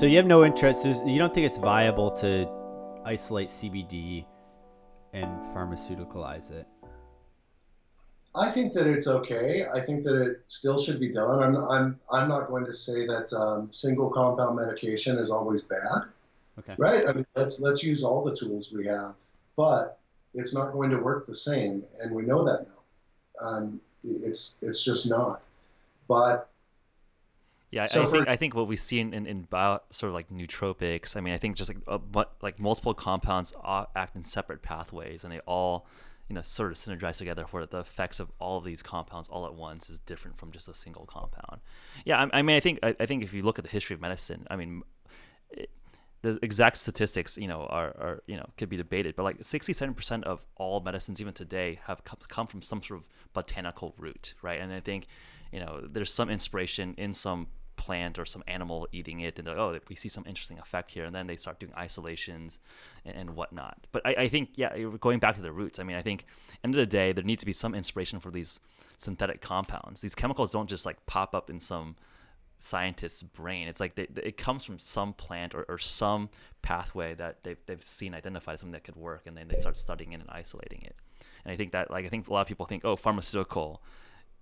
So you have no interest. You don't think it's viable to isolate CBD and pharmaceuticalize it? I think that it's okay. I think that it still should be done. I'm I'm I'm not going to say that um, single compound medication is always bad. Okay. Right. I mean, let's let's use all the tools we have, but it's not going to work the same, and we know that now. Um, it's it's just not. But yeah, so I think I think what we see in, in, in bio, sort of like nootropics. I mean, I think just like but like multiple compounds act in separate pathways, and they all you know sort of synergize together where the effects of all of these compounds all at once is different from just a single compound yeah i, I mean i think I, I, think if you look at the history of medicine i mean it, the exact statistics you know are, are you know could be debated but like 67% of all medicines even today have come from some sort of botanical root right and i think you know there's some inspiration in some plant or some animal eating it and like, oh we see some interesting effect here and then they start doing isolations and, and whatnot. But I, I, think yeah going back to the roots. I mean i think end of the day there needs to be some inspiration for these synthetic compounds. These chemicals don't just like pop up in some scientist's brain. It's like they, it comes from some plant or, or some pathway that they've, they've seen identified something that could work and then they start studying it and isolating it. And i think that like i think a lot of people think oh pharmaceutical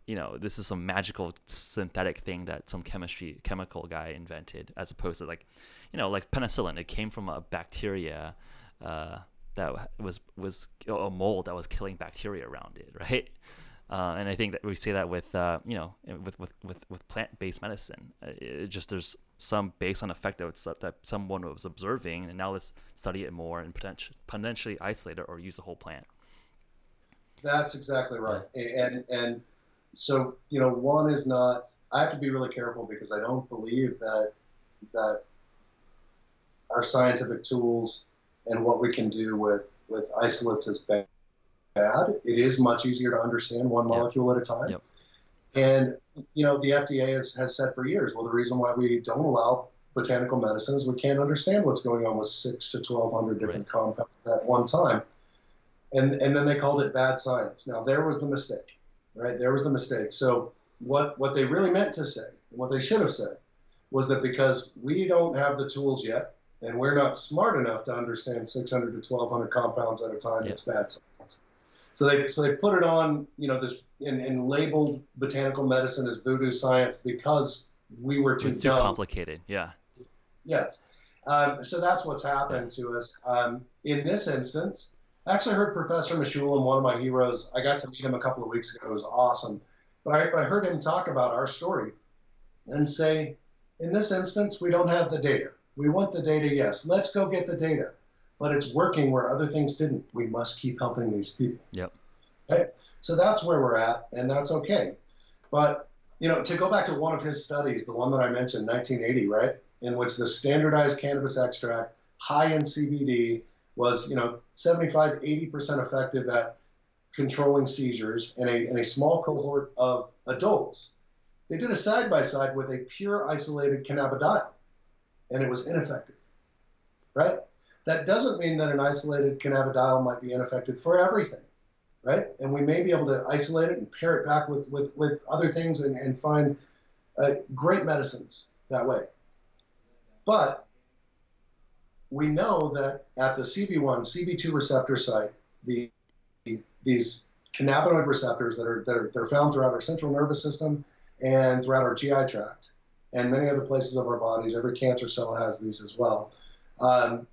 you know this is some magical synthetic thing that some chemistry chemical guy invented as opposed to like you know like penicillin. It came from a bacteria uh, that was was a mold that was killing bacteria around it right? Uh, and I think that we see that with uh, you know with with with, with plant based medicine. Uh, it just there's some based on effect that, that someone was observing and now let's study it more and potentially potentially isolate it or use the whole plant. That's exactly right. And and so you know, one is not. I have to be really careful because I don't believe that that our scientific tools and what we can do with with isolates is bad. It is much easier to understand one molecule yep. at a time. Yep. And you know, the FDA has, has said for years, well, the reason why we don't allow botanical medicine is we can't understand what's going on with six to twelve hundred different right. compounds at one time. And and then they called it bad science. Now there was the mistake right? There was the mistake. So what what they really meant to say, what they should have said, was that because we don't have the tools yet, and we're not smart enough to understand 600 to 1200 compounds at a time, it's bad science. So they so they put it on, you know, this and, and labeled botanical medicine as voodoo science because we were too, too complicated. Yeah. Yes. Um, so that's what's happened yeah. to us. Um, in this instance, I actually heard Professor Mechoulam, one of my heroes. I got to meet him a couple of weeks ago. It was awesome. But I, I heard him talk about our story and say, in this instance, we don't have the data. We want the data, yes. Let's go get the data. But it's working where other things didn't. We must keep helping these people. Yep. Okay? So that's where we're at, and that's okay. But, you know, to go back to one of his studies, the one that I mentioned, 1980, right? In which the standardized cannabis extract, high in CBD, was, you know, 75, 80% effective at controlling seizures in a, in a small cohort of adults. They did a side by side with a pure isolated cannabidiol, and it was ineffective, right? That doesn't mean that an isolated cannabidiol might be ineffective for everything, right? And we may be able to isolate it and pair it back with, with, with other things and, and find uh, great medicines that way. But we know that at the CB1, CB2 receptor site, the, the, these cannabinoid receptors that are, that are that are found throughout our central nervous system and throughout our GI tract and many other places of our bodies. Every cancer cell has these as well. Um,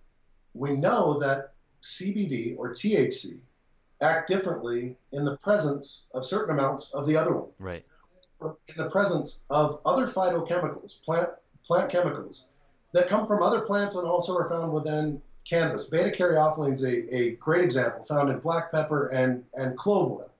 we know that CBD or THC act differently in the presence of certain amounts of the other one. Right. In the presence of other phytochemicals, plant plant chemicals that come from other plants and also are found within cannabis. Beta caryophyllene is a, a great example, found in black pepper and, and clove oil,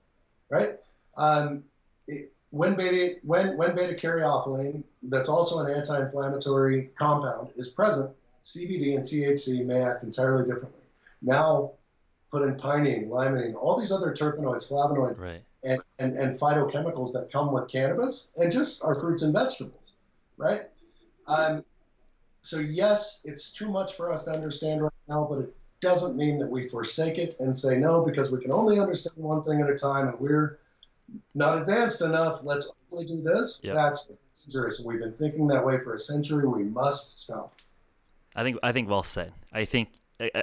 right? Um, it, when beta when when beta caryophyllene, that's also an anti-inflammatory compound, is present, CBD and THC may act entirely differently. Now, put in pinene, limonene, all these other terpenoids, flavonoids, right. and, and, and phytochemicals that come with cannabis, and just our fruits and vegetables, right? Um, so yes, it's too much for us to understand right now, but it doesn't mean that we forsake it and say no because we can only understand one thing at a time and we're not advanced enough. Let's only do this. Yep. That's dangerous. We've been thinking that way for a century. We must stop. I think I think well said. I think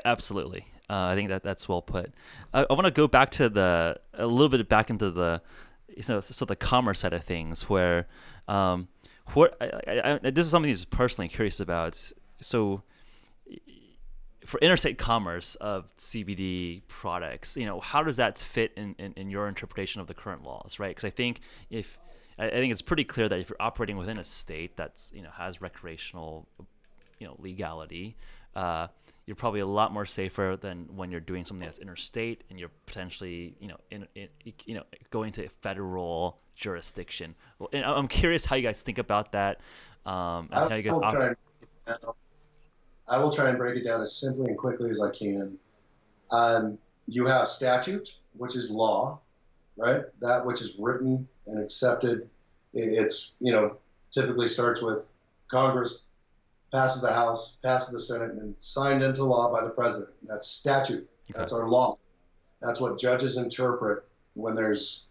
absolutely. Uh, I think that that's well put. I, I want to go back to the a little bit back into the you know so the commerce side of things where um, what I, I, this is something that's personally curious about. So for interstate commerce of CBD products, you know, how does that fit in, in, in your interpretation of the current laws, right? Because I think if I think it's pretty clear that if you're operating within a state that's you know has recreational, you know, legality, uh, you're probably a lot more safer than when you're doing something that's interstate and you're potentially you know in, in you know going to a federal jurisdiction. Well, I'm curious how you guys think about that. Um, and how you guys operate. I will try and break it down as simply and quickly as I can. Um, you have statute, which is law, right? That which is written and accepted. It's, you know, typically starts with Congress passes the House, passes the Senate, and signed into law by the president. That's statute. Okay. That's our law. That's what judges interpret when there's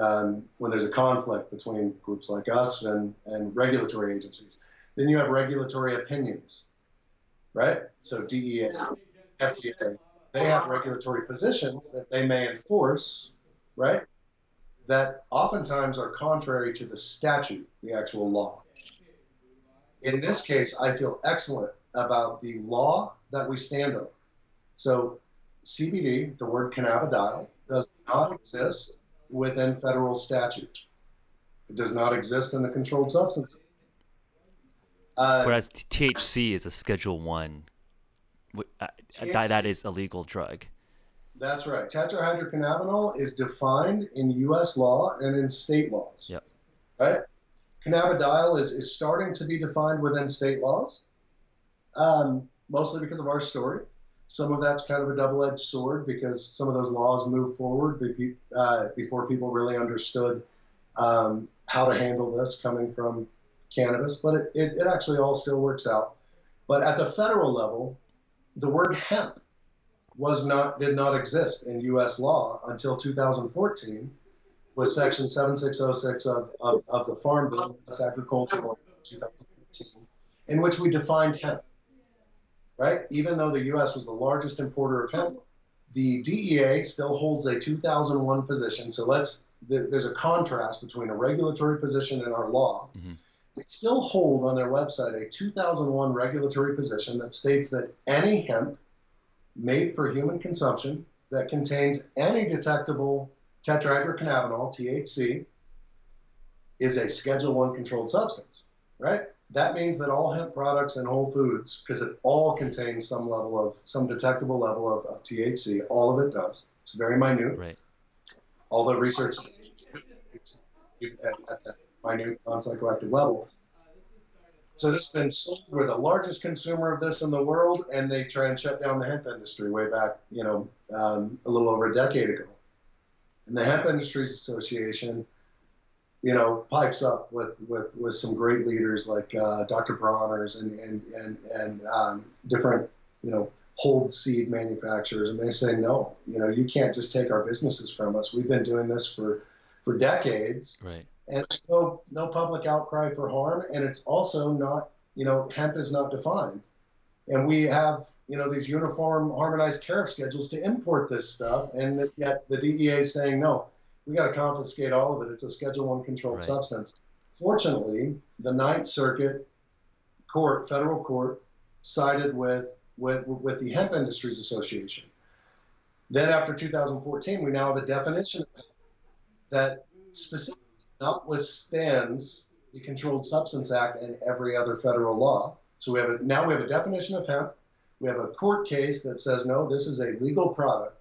um, when there's a conflict between groups like us and, and regulatory agencies. Then you have regulatory opinions right? So DEA, FDA, they have regulatory positions that they may enforce, right? That oftentimes are contrary to the statute, the actual law. In this case, I feel excellent about the law that we stand on. So, CBD, the word cannabidiol, does not exist within federal statute. It does not exist in the Controlled Substances uh, Whereas THC is a Schedule One. Uh, that, that is a legal drug. That's right. Tetrahydrocannabinol is defined in U.S. law and in state laws. Yep. Right. Cannabidiol is, is starting to be defined within state laws, um, mostly because of our story. Some of that's kind of a double-edged sword because some of those laws moved forward be, uh, before people really understood um, how to handle this coming from cannabis, but it, it, it actually all still works out. But at the federal level, the word hemp was not did not exist in U.S. law until 2014 with Section 7606 of, of, of the Farm Bill, U.S. Agricultural 2014, in which we defined hemp. Right? Even though the U.S. was the largest importer of hemp, the DEA still holds a 2001 position. So let's there's a contrast between a regulatory position and our law. Mm-hmm they still hold on their website a 2001 regulatory position that states that any hemp made for human consumption that contains any detectable tetrahydrocannabinol, THC, is a Schedule One controlled substance, right? That means that all hemp products and Whole Foods, because it all contains some level of some detectable level of, of THC, all of it does. It's very minute. Right. All the research at, at that minute non-psychoactive level. So this has been sold. We're the largest consumer of this in the world, and they try and shut down the hemp industry way back, you know, um, a little over a decade ago. And the Hemp Industries Association, you know, pipes up with, with, with some great leaders like uh, Dr. Bronner's and, and, and, and um, different, you know, hold seed manufacturers. And they say, no, you know, you can't just take our businesses from us. We've been doing this for, for decades. Right and so no public outcry for harm, and it's also not, you know, hemp is not defined, and we have, you know, these uniform harmonized tariff schedules to import this stuff, and this, yet the DEA is saying no, we got to confiscate all of it. It's a Schedule One controlled right. substance. Fortunately, the Ninth Circuit Court, federal court, sided with with with the Hemp Industries Association. Then, after 2014, we now have a definition that specifically notwithstands the Controlled Substance Act and every other federal law. So we have a, now we have a definition of hemp. We have a court case that says no, this is a legal product.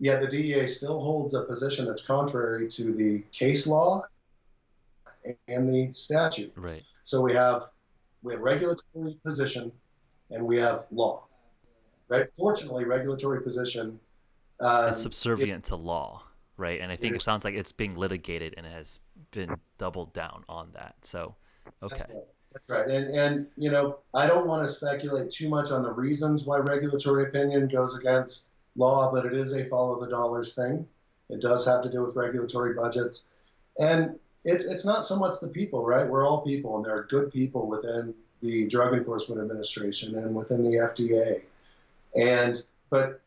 Yet the DEA still holds a position that's contrary to the case law and the statute. Right. So we have we have regulatory position and we have law. Right. Fortunately, regulatory position um, is subservient it, to law right? And I think it sounds like it's being litigated and it has been doubled down on that. So, okay. Right. That's right. And, and, you know, I don't want to speculate too much on the reasons why regulatory opinion goes against law, but it is a follow the dollars thing. It does have to do with regulatory budgets. And it's, it's not so much the people, right? We're all people, and there are good people within the Drug Enforcement Administration and within the FDA. And but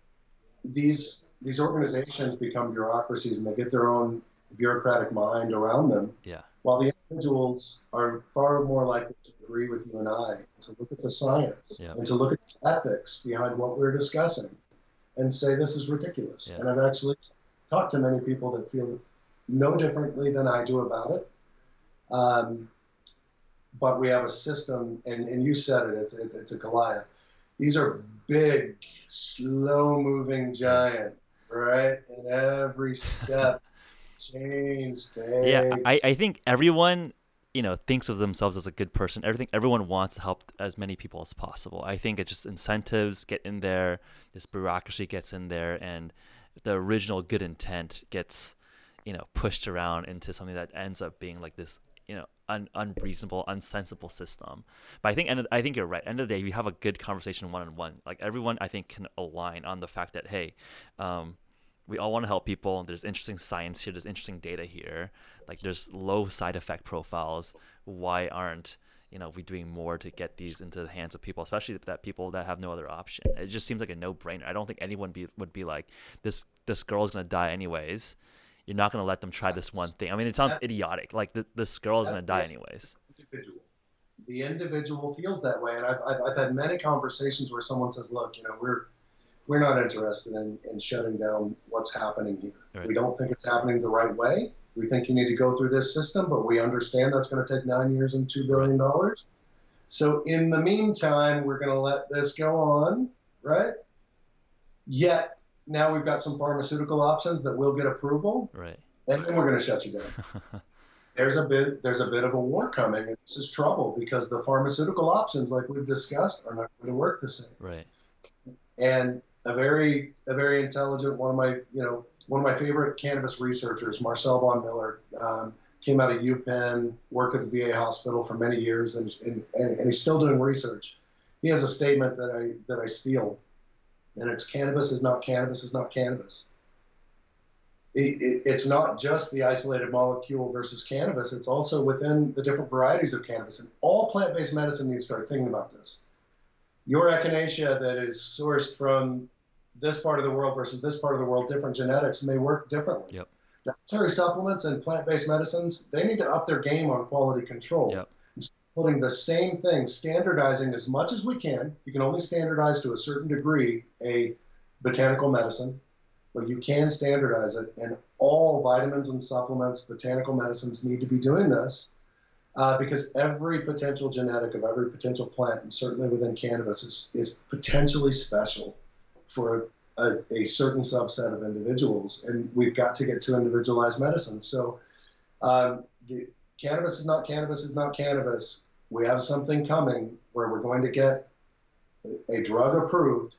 these these organizations become bureaucracies and they get their own bureaucratic mind around them. Yeah. While the individuals are far more likely to agree with you and I, to look at the science yeah. and to look at the ethics behind what we're discussing and say this is ridiculous. Yeah. And I've actually talked to many people that feel no differently than I do about it. Um, but we have a system, and, and you said it, it's, it's, it's a Goliath. These are big, slow moving giants, right? And every step change takes. Yeah, I, I think everyone you know thinks of themselves as a good person. Everything everyone wants to help as many people as possible. I think it's just incentives get in there this bureaucracy gets in there and the original good intent gets you know pushed around into something that ends up being like this you know un- unreasonable unsensible system. But i think and i think you're right. End of the day you have a good conversation one on one like everyone i think can align on the fact that hey um, we all want to help people. There's interesting science here. There's interesting data here. Like there's low side effect profiles. Why aren't you know we doing more to get these into the hands of people, especially that people that have no other option? It just seems like a no brainer. I don't think anyone be, would be like this. This girl's gonna die anyways. You're not gonna let them try this one thing. I mean, it sounds idiotic. Like th- this girl is gonna die anyways. Individual. The individual feels that way, and I've, I've, I've had many conversations where someone says, "Look, you know, we're we're not interested in, in shutting down what's happening here. Right. We don't think it's happening the right way. We think you need to go through this system, but we understand that's going to take nine years and $2 billion. So, in the meantime, we're going to let this go on, right? Yet, now we've got some pharmaceutical options that will get approval, Right. and then we're going to shut you down. there's a bit there's a bit of a war coming, and this is trouble because the pharmaceutical options, like we've discussed, are not going to work the same right. and a very a very intelligent one of my you know one of my favorite cannabis researchers, Marcel Bonn-Miller, um, came out of UPenn, worked at the VA hospital for many years, and, and, and he's still doing research. He has a statement that I that I steal, and it's cannabis is not cannabis is not cannabis. It, it, it's not just the isolated molecule versus cannabis; it's also within the different varieties of cannabis. And all plant-based medicine needs to start thinking about this your echinacea that is sourced from this part of the world versus this part of the world, different genetics may work differently. Yep. Dietary supplements and plant-based medicines, they need to up their game on quality control. Yep. Putting the same thing, standardizing as much as we can. You can only standardize to a certain degree a botanical medicine, but you can standardize it. And all vitamins and supplements, botanical medicines need to be doing this uh, because every potential genetic of every potential plant, and certainly within cannabis, is, is potentially special for a, a, certain subset of individuals. And we've got to get to individualized medicine. So, um, the, cannabis is not cannabis is not cannabis. We have something coming where we're going to get a drug approved,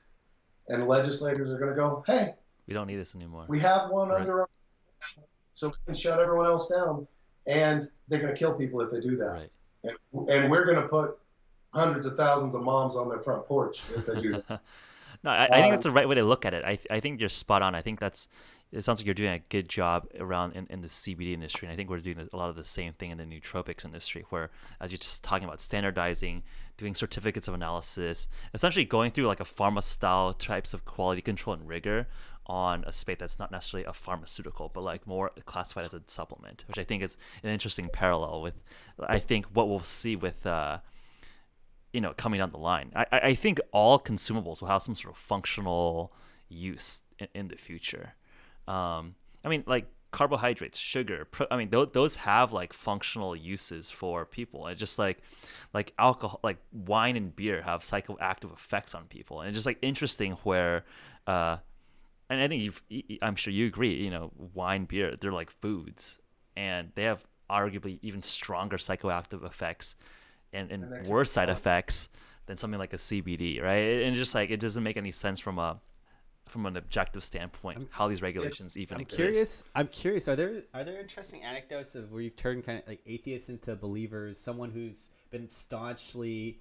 and legislators are going to go, hey, We don't need this anymore. we have one Right. under our so we can shut everyone else down. And they're going to kill people if they do that. Right. And, and we're going to put hundreds of thousands of moms on their front porch if they do that. no, I, I think Um, that's the right way to look at it. I, I think you're spot on. I think that's. It sounds like you're doing a good job around in, in the CBD industry, and I think we're doing a lot of the same thing in the nootropics industry, where as you're just talking about standardizing, doing certificates of analysis, essentially going through like a pharma style types of quality control and rigor on a space that's not necessarily a pharmaceutical, but like more classified as a supplement, which I think is an interesting parallel with, I think what we'll see with. Uh, you know, coming down the line. I, I think all consumables will have some sort of functional use in, in the future. Um, I mean, like carbohydrates, sugar. Pro, I mean, th- those have like functional uses for people. And just like, like alcohol, like wine and beer have psychoactive effects on people, and it's just like interesting where, uh, and I think you've, I'm sure you agree. You know, wine, beer, they're like foods, and they have arguably even stronger psychoactive effects and, and, And worse side effects than something like a CBD, right? And just like it doesn't make any sense from a from an objective standpoint how these regulations even I'm exist. curious. I'm curious. Are there are there interesting anecdotes of where you've turned kind of like atheists into believers? Someone who's been staunchly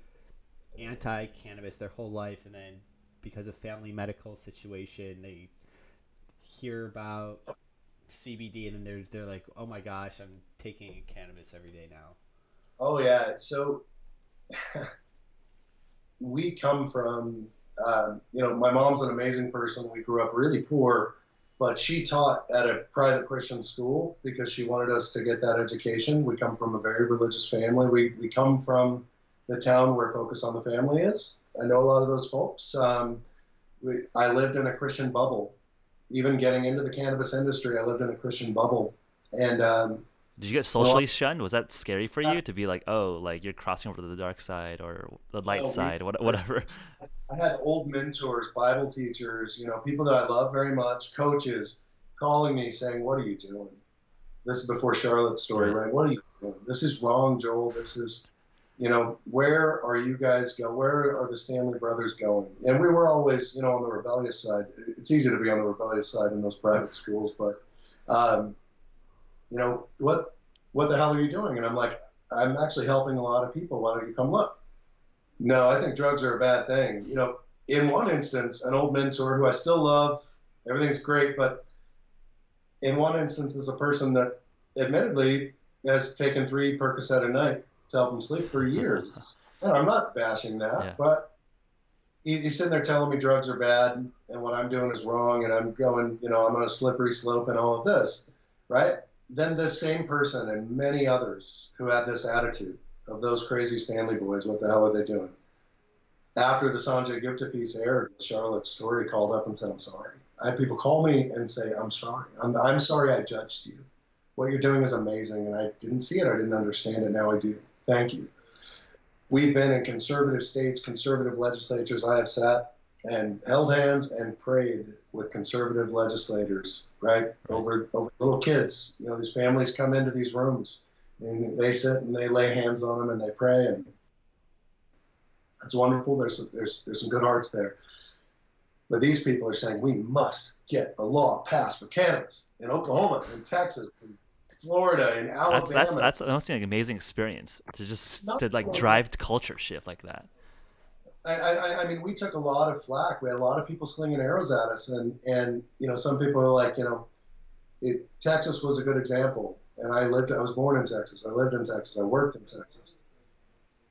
anti-cannabis their whole life, and then because of family medical situation, they hear about CBD, and then they're they're like, "Oh my gosh, I'm taking cannabis every day now." Oh yeah. So we come from, um, you know, my mom's an amazing person. We grew up really poor, but she taught at a private Christian school because she wanted us to get that education. We come from a very religious family. We, we come from the town where Focus on the Family is. I know a lot of those folks. Um, we, I lived in a Christian bubble. Even getting into the cannabis industry, I lived in a Christian bubble. And um, did you get socially well, shunned? Was that scary for you to be like, oh, like you're crossing over to the dark side or the light no, side, we, whatever? I had old mentors, Bible teachers, you know, people that I love very much, coaches, calling me saying, "What are you doing?" This is before Charlotte's story, right? What are you doing? This is wrong, Joel. This is, you know, where are you guys go? Where are the Stanley brothers going? And we were always, you know, on the rebellious side. It's easy to be on the rebellious side in those private schools, but. Um, you know, what what the hell are you doing? And I'm like, I'm actually helping a lot of people. Why don't you come look? No, I think drugs are a bad thing. You know, in one instance, an old mentor who I still love, everything's great, but in one instance is a person that admittedly has taken three Percocet a night to help him sleep for years. and I'm not bashing that, yeah. but he, he's sitting there telling me drugs are bad and what I'm doing is wrong, and I'm going, you know, I'm on a slippery slope and all of this, right? Then this same person and many others who had this attitude of those crazy Stanley boys, what the hell are they doing? After the Sanjay Gupta piece aired, Charlotte's story called up and said, I'm sorry. I had people call me and say, I'm sorry. I'm, I'm sorry I judged you. What you're doing is amazing, and I didn't see it. I didn't understand it. Now I do. Thank you. We've been in conservative states, conservative legislatures. I have sat and held hands and prayed with conservative legislators, right? Over, over little kids. You know, these families come into these rooms and they sit and they lay hands on them and they pray and that's wonderful. There's there's there's some good hearts there. But these people are saying we must get a law passed for cannabis in Oklahoma, in Texas, in Florida, in Alabama. That's that's that's an amazing experience to just to like drive culture shift like that. I, I, I mean, we took a lot of flack. We had a lot of people slinging arrows at us, and and you know, some people are like, you know, it, Texas was a good example, and I lived. I was born in Texas. I lived in Texas. I worked in Texas.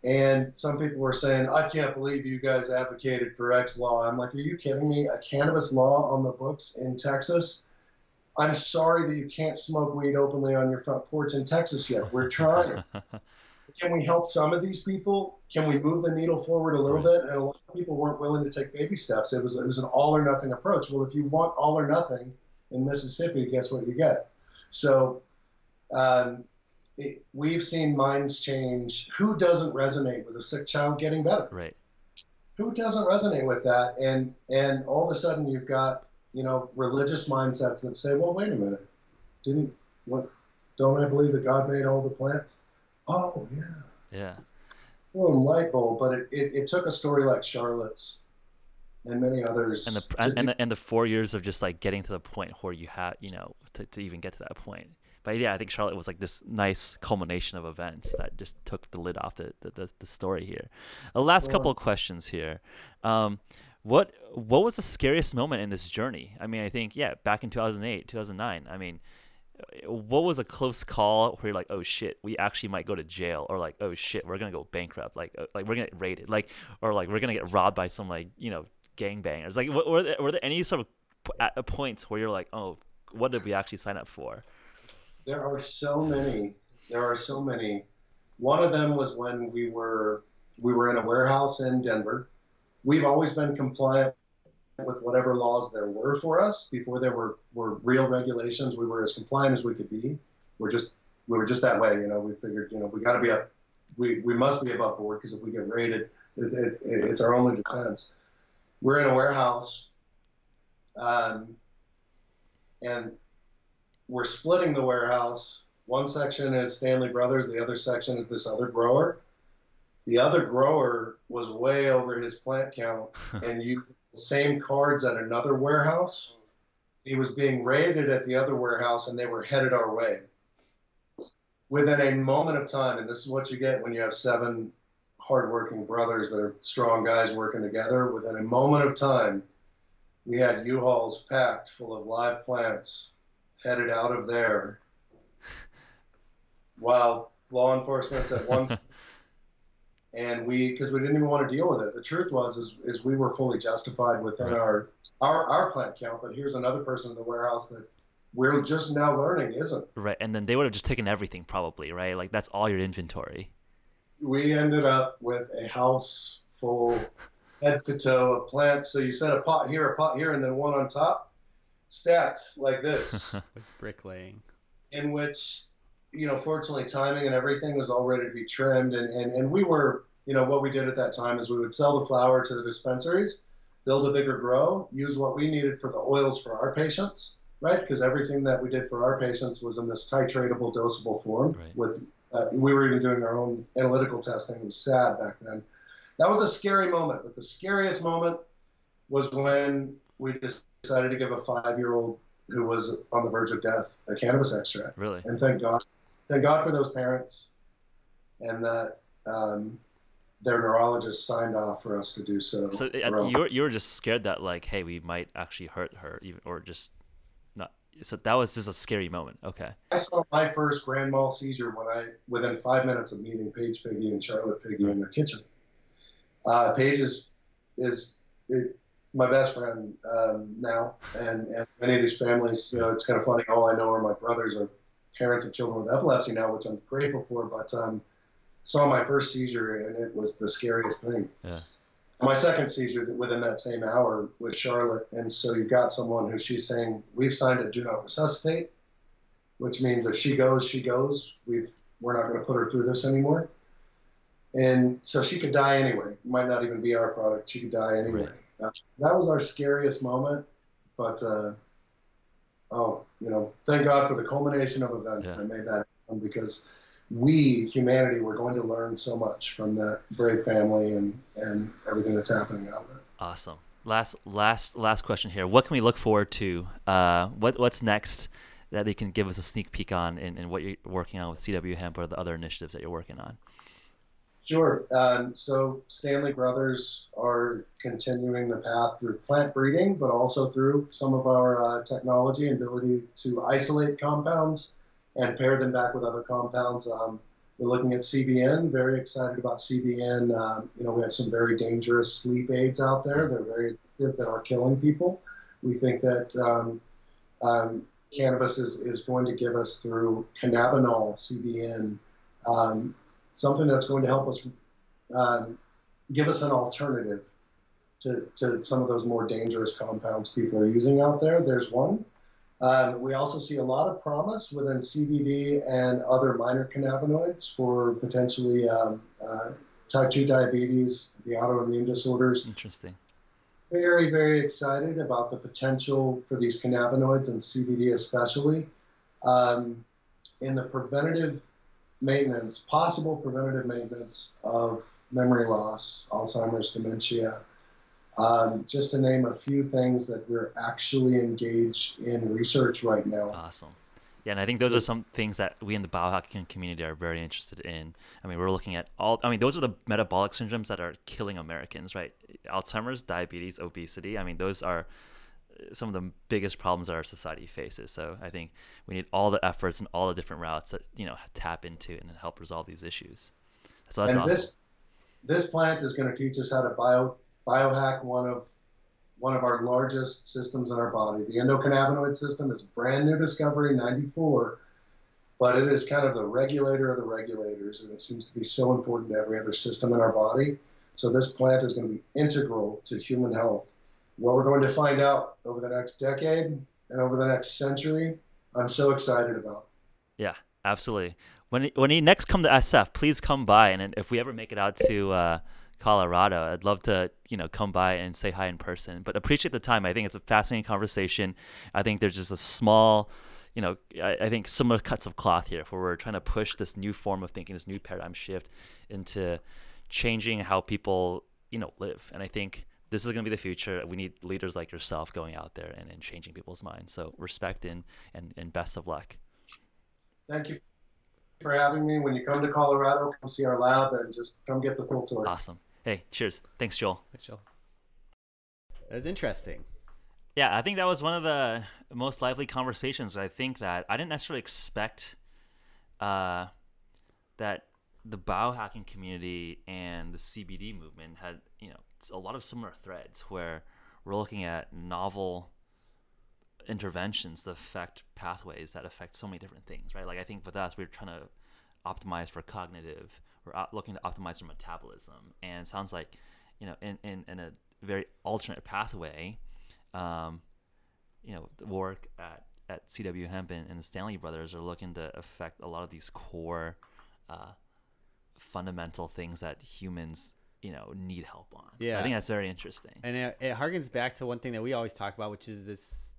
And some people were saying, I can't believe you guys advocated for X law. I'm like, are you kidding me? A cannabis law on the books in Texas? I'm sorry that you can't smoke weed openly on your front porch in Texas yet. We're trying. can we help some of these people? Can we move the needle forward a little bit? And a lot of people weren't willing to take baby steps. It was it was an all or nothing approach. Well, if you want all or nothing in Mississippi, guess what you get? So um, it, we've seen minds change. Who doesn't resonate with a sick child getting better? Right. Who doesn't resonate with that? And and all of a sudden you've got you know religious mindsets that say, well, wait a minute, didn't what? Don't I believe that God made all the plants? Oh yeah. Yeah. Boom, light bulb. But it, it, it took a story like Charlotte's and many others. And the and, and, the and the four years of just like getting to the point where you had you know to, to even get to that point. But yeah, I think Charlotte was like this nice culmination of events that just took the lid off the the, the, the story here. The last story. couple of questions here. Um, what what was the scariest moment in this journey? I mean, I think yeah, back in 2008, 2009. I mean, what was a close call where you're like, oh shit, we actually might go to jail, or like, oh shit, we're gonna go bankrupt, like, uh, like we're gonna get raided, like, or like we're gonna get robbed by some like you know gangbangers. Like, were there, were there any sort of p- points where you're like, oh, what did we actually sign up for? There are so many. There are so many. One of them was when we were we were in a warehouse in Denver. We've always been compliant with whatever laws there were for us before there were, were real regulations. We were as compliant as we could be. We're just we were just that way, you know. We figured, you know, we got to be up. We, we must be above board because if we get raided, it, it, it, it's our only defense. We're in a warehouse, um, and we're splitting the warehouse. One section is Stanley Brothers, the other section is this other grower. The other grower was way over his plant count, and you same cards at another warehouse. He was being raided at the other warehouse, and they were headed our way. Within a moment of time, and this is what you get when you have seven hardworking brothers that are strong guys working together. Within a moment of time, we had U-Hauls packed full of live plants headed out of there, while law enforcement's at one and we because we didn't even want to deal with it. The truth was is, is we were fully justified within right. our, our our plant count, but here's another person in the warehouse that we're just now learning isn't. Right, and then they would have just taken everything probably, right? Like that's all your inventory. We ended up with a house full, head to toe of plants. So you set a pot here, a pot here, and then one on top, stacked like this. Bricklaying. In which, you know, fortunately, timing and everything was all ready to be trimmed, and, and, and we were, you know, what we did at that time is we would sell the flower to the dispensaries, build a bigger grow, use what we needed for the oils for our patients right? Because everything that we did for our patients was in this titratable, dosable form. Right. With uh, we were even doing our own analytical testing. It was sad back then. That was a scary moment. But the scariest moment was when we decided to give a five-year-old who was on the verge of death a cannabis extract. Really? And thank God, thank God for those parents, and that. Um, their neurologist signed off for us to do so. So uh, you were, you were just scared that like, hey, we might actually hurt her, even or just not. so that was just a scary moment. Okay. I saw my first grand mal seizure when I, within five minutes of meeting Paige Figge and Charlotte Figge in their kitchen. Uh, Paige is, is it, my best friend um, now, and, and many of these families, you know, it's kind of funny. All I know are my brothers are parents of children with epilepsy now, which I'm grateful for. But um, saw my first seizure, and it was the scariest thing. Yeah my second seizure within that same hour with Charlotte. And so you've got someone who she's saying, We've signed a do not resuscitate, which means if she goes, she goes. We've, we're not going to put her through this anymore. And so she could die anyway. It might not even be our product. She could die anyway. Right. Uh, that was our scariest moment. But, uh, oh, you know, thank God for the culmination of events yeah. that made that happen because we, humanity, we're going to learn so much from that brave family and, and everything that's happening out there. Awesome. Last, last, last question here. What can we look forward to? Uh, what, what's next that you can give us a sneak peek on and what you're working on with CW Hemp or the other initiatives that you're working on? Sure. Um, so Stanley Brothers are continuing the path through plant breeding, but also through some of our uh, technology and ability to isolate compounds and pair them back with other compounds. Um, we're looking at CBN. Very excited about CBN. Um, you know, we have some very dangerous sleep aids out there. They're very that are killing people. We think that um, um, cannabis is, is going to give us through cannabinol, CBN, um, something that's going to help us um, give us an alternative to, to some of those more dangerous compounds people are using out there. There's one. Um, we also see a lot of promise within CBD and other minor cannabinoids for potentially um, uh, type 2 diabetes, the autoimmune disorders. Interesting. Very, very excited about the potential for these cannabinoids and CBD especially um, in the preventative maintenance, possible preventative maintenance of memory loss, Alzheimer's, dementia, um, just to name a few things that we're actually engaged in research right now. Awesome. Yeah, and I think those are some things that we in the biohacking community are very interested in. I mean, we're looking at all. I mean, those are the metabolic syndromes that are killing Americans, right? Alzheimer's, diabetes, obesity. I mean, those are some of the biggest problems that our society faces. So I think we need all the efforts and all the different routes that you know tap into and help resolve these issues. So that's and awesome. this this plant is going to teach us how to bio biohack one of one of our largest systems in our body. The endocannabinoid system is brand new discovery, 94, but it is kind of the regulator of the regulators, and it seems to be so important to every other system in our body. So this plant is going to be integral to human health. What we're going to find out over the next decade and over the next century, I'm so excited about. Yeah, absolutely. When when you next come to SF, please come by, and if we ever make it out to uh, Colorado. I'd love to, you know, come by and say hi in person. But appreciate the time. I think it's a fascinating conversation. I think there's just a small, you know, I, I think similar cuts of cloth here where we're trying to push this new form of thinking, this new paradigm shift into changing how people, you know, live. And I think this is going to be the future. We need leaders like yourself going out there and, and changing people's minds. So respect and, and, and best of luck. Thank you for having me. When you come to Colorado, come see our lab and just come get the full tour. Awesome. Hey, cheers. Thanks, Joel. Thanks, Joel. That was interesting. Yeah, I think that was one of the most lively conversations. I think that I didn't necessarily expect uh, that the biohacking community and the CBD movement had, you know, a lot of similar threads where we're looking at novel interventions that affect pathways that affect so many different things, right? Like I think with us, we are trying to optimize for cognitive, we're looking to optimize for metabolism, and sounds like, you know, in, in, in a very alternate pathway, um, you know, the work at, at CW Hemp and, and, the Stanley Brothers are looking to affect a lot of these core, uh, fundamental things that humans you know need help on. Yeah, so I think that's very interesting. And it, it harkens back to one thing that we always talk about, which is this: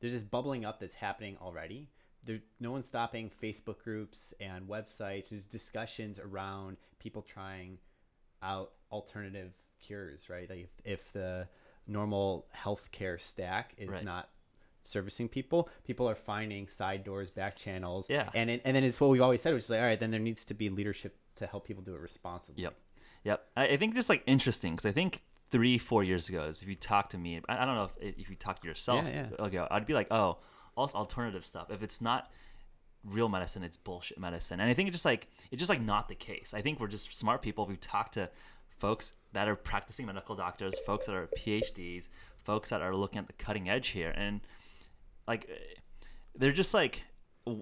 there's this bubbling up that's happening already. There, no one's stopping Facebook groups and websites. There's discussions around people trying out alternative cures, right? Like if, if the normal healthcare stack is right. not servicing people, people are finding side doors, back channels. Yeah. And it, and then it's what we've always said, which is like, all right, then there needs to be leadership to help people do it responsibly. Yep. Yep. I, I think just like interesting because I think three, four years ago, if you talk to me, I, I don't know if, if you talk to yourself yeah, yeah. ago, I'd be like, oh, all alternative stuff. If it's not real medicine, it's bullshit medicine. And I think it's just like it's just like not the case. I think we're just smart people. We've talked to folks that are practicing medical doctors, folks that are PhDs, folks that are looking at the cutting edge here, and like they're just like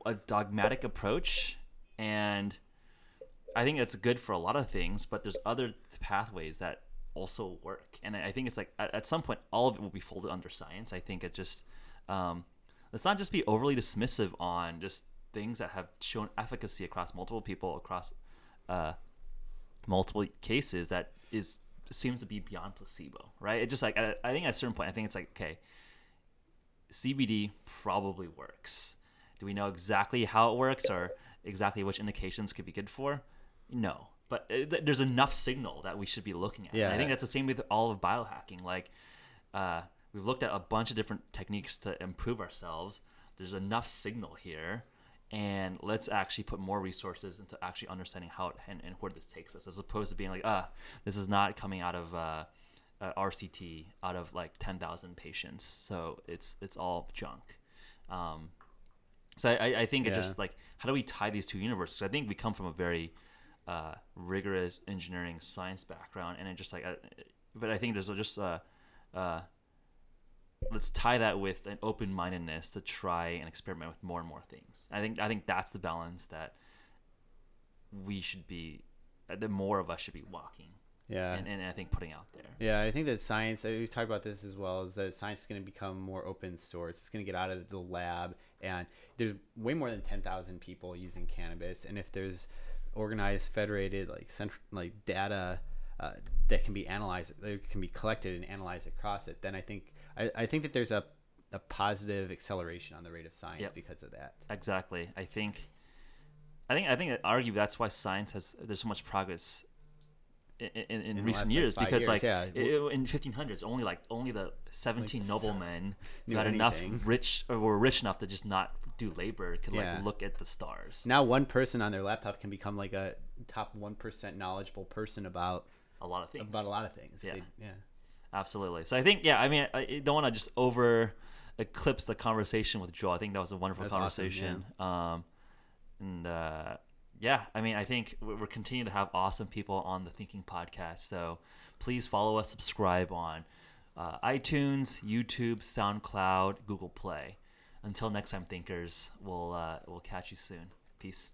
a dogmatic approach and I think it's good for a lot of things, but there's other pathways that also work. And I think it's like at, at some point, all of it will be folded under science. I think it just, um, let's not just be overly dismissive on just things that have shown efficacy across multiple people, across uh, multiple cases that is seems to be beyond placebo, right? It just like, I, I think at a certain point, I think it's like, okay, CBD probably works. Do we know exactly how it works or exactly which indications could be good for? No, but it, uh, there's enough signal that we should be looking at. Yeah, and I think that's the same with all of biohacking. Like, uh, we've looked at a bunch of different techniques to improve ourselves. There's enough signal here, and let's actually put more resources into actually understanding how it, and, and where this takes us, as opposed to being like, ah, this is not coming out of uh, uh, RCT out of like 10,000 patients, so it's it's all junk. Um, so I, I think yeah. it just like how do we tie these two universes? I think we come from a very uh, rigorous engineering science background, and it just like, uh, but I think there's just uh, uh, let's tie that with an open mindedness to try and experiment with more and more things. I think I think that's the balance that we should be, uh, the more of us should be walking. Yeah, and, and I think putting out there. Yeah, I think that science. We talked about this as well. Is that science is going to become more open source. It's going to get out of the lab, and there's way more than ten thousand people using cannabis. And if there's organized, federated, like central, like data uh, that can be analyzed, that can be collected and analyzed across it, then I think I, I think that there's a a positive acceleration on the rate of science yep. because of that. Exactly. I think I think I think I argue that's why science has there's so much progress in, in, in recent last, years like, because years, like yeah. it, in 1500s only like only the 17 like, noblemen who had anything. enough rich or were rich enough to just not do labor could yeah. like look at the stars. Now one person on their laptop can become like a top one percent knowledgeable person about a lot of things. About a lot of things. Yeah, they, yeah, absolutely. So I think yeah, I mean I don't want to just over eclipse the conversation with Joel. I think that was a wonderful That's conversation. Awesome, yeah. Um, and uh, yeah, I mean, I think we're continuing to have awesome people on the Thinking Podcast. So please follow us, subscribe on uh, iTunes, YouTube, SoundCloud, Google Play. Until next time, thinkers, we'll uh, we'll catch you soon. Peace.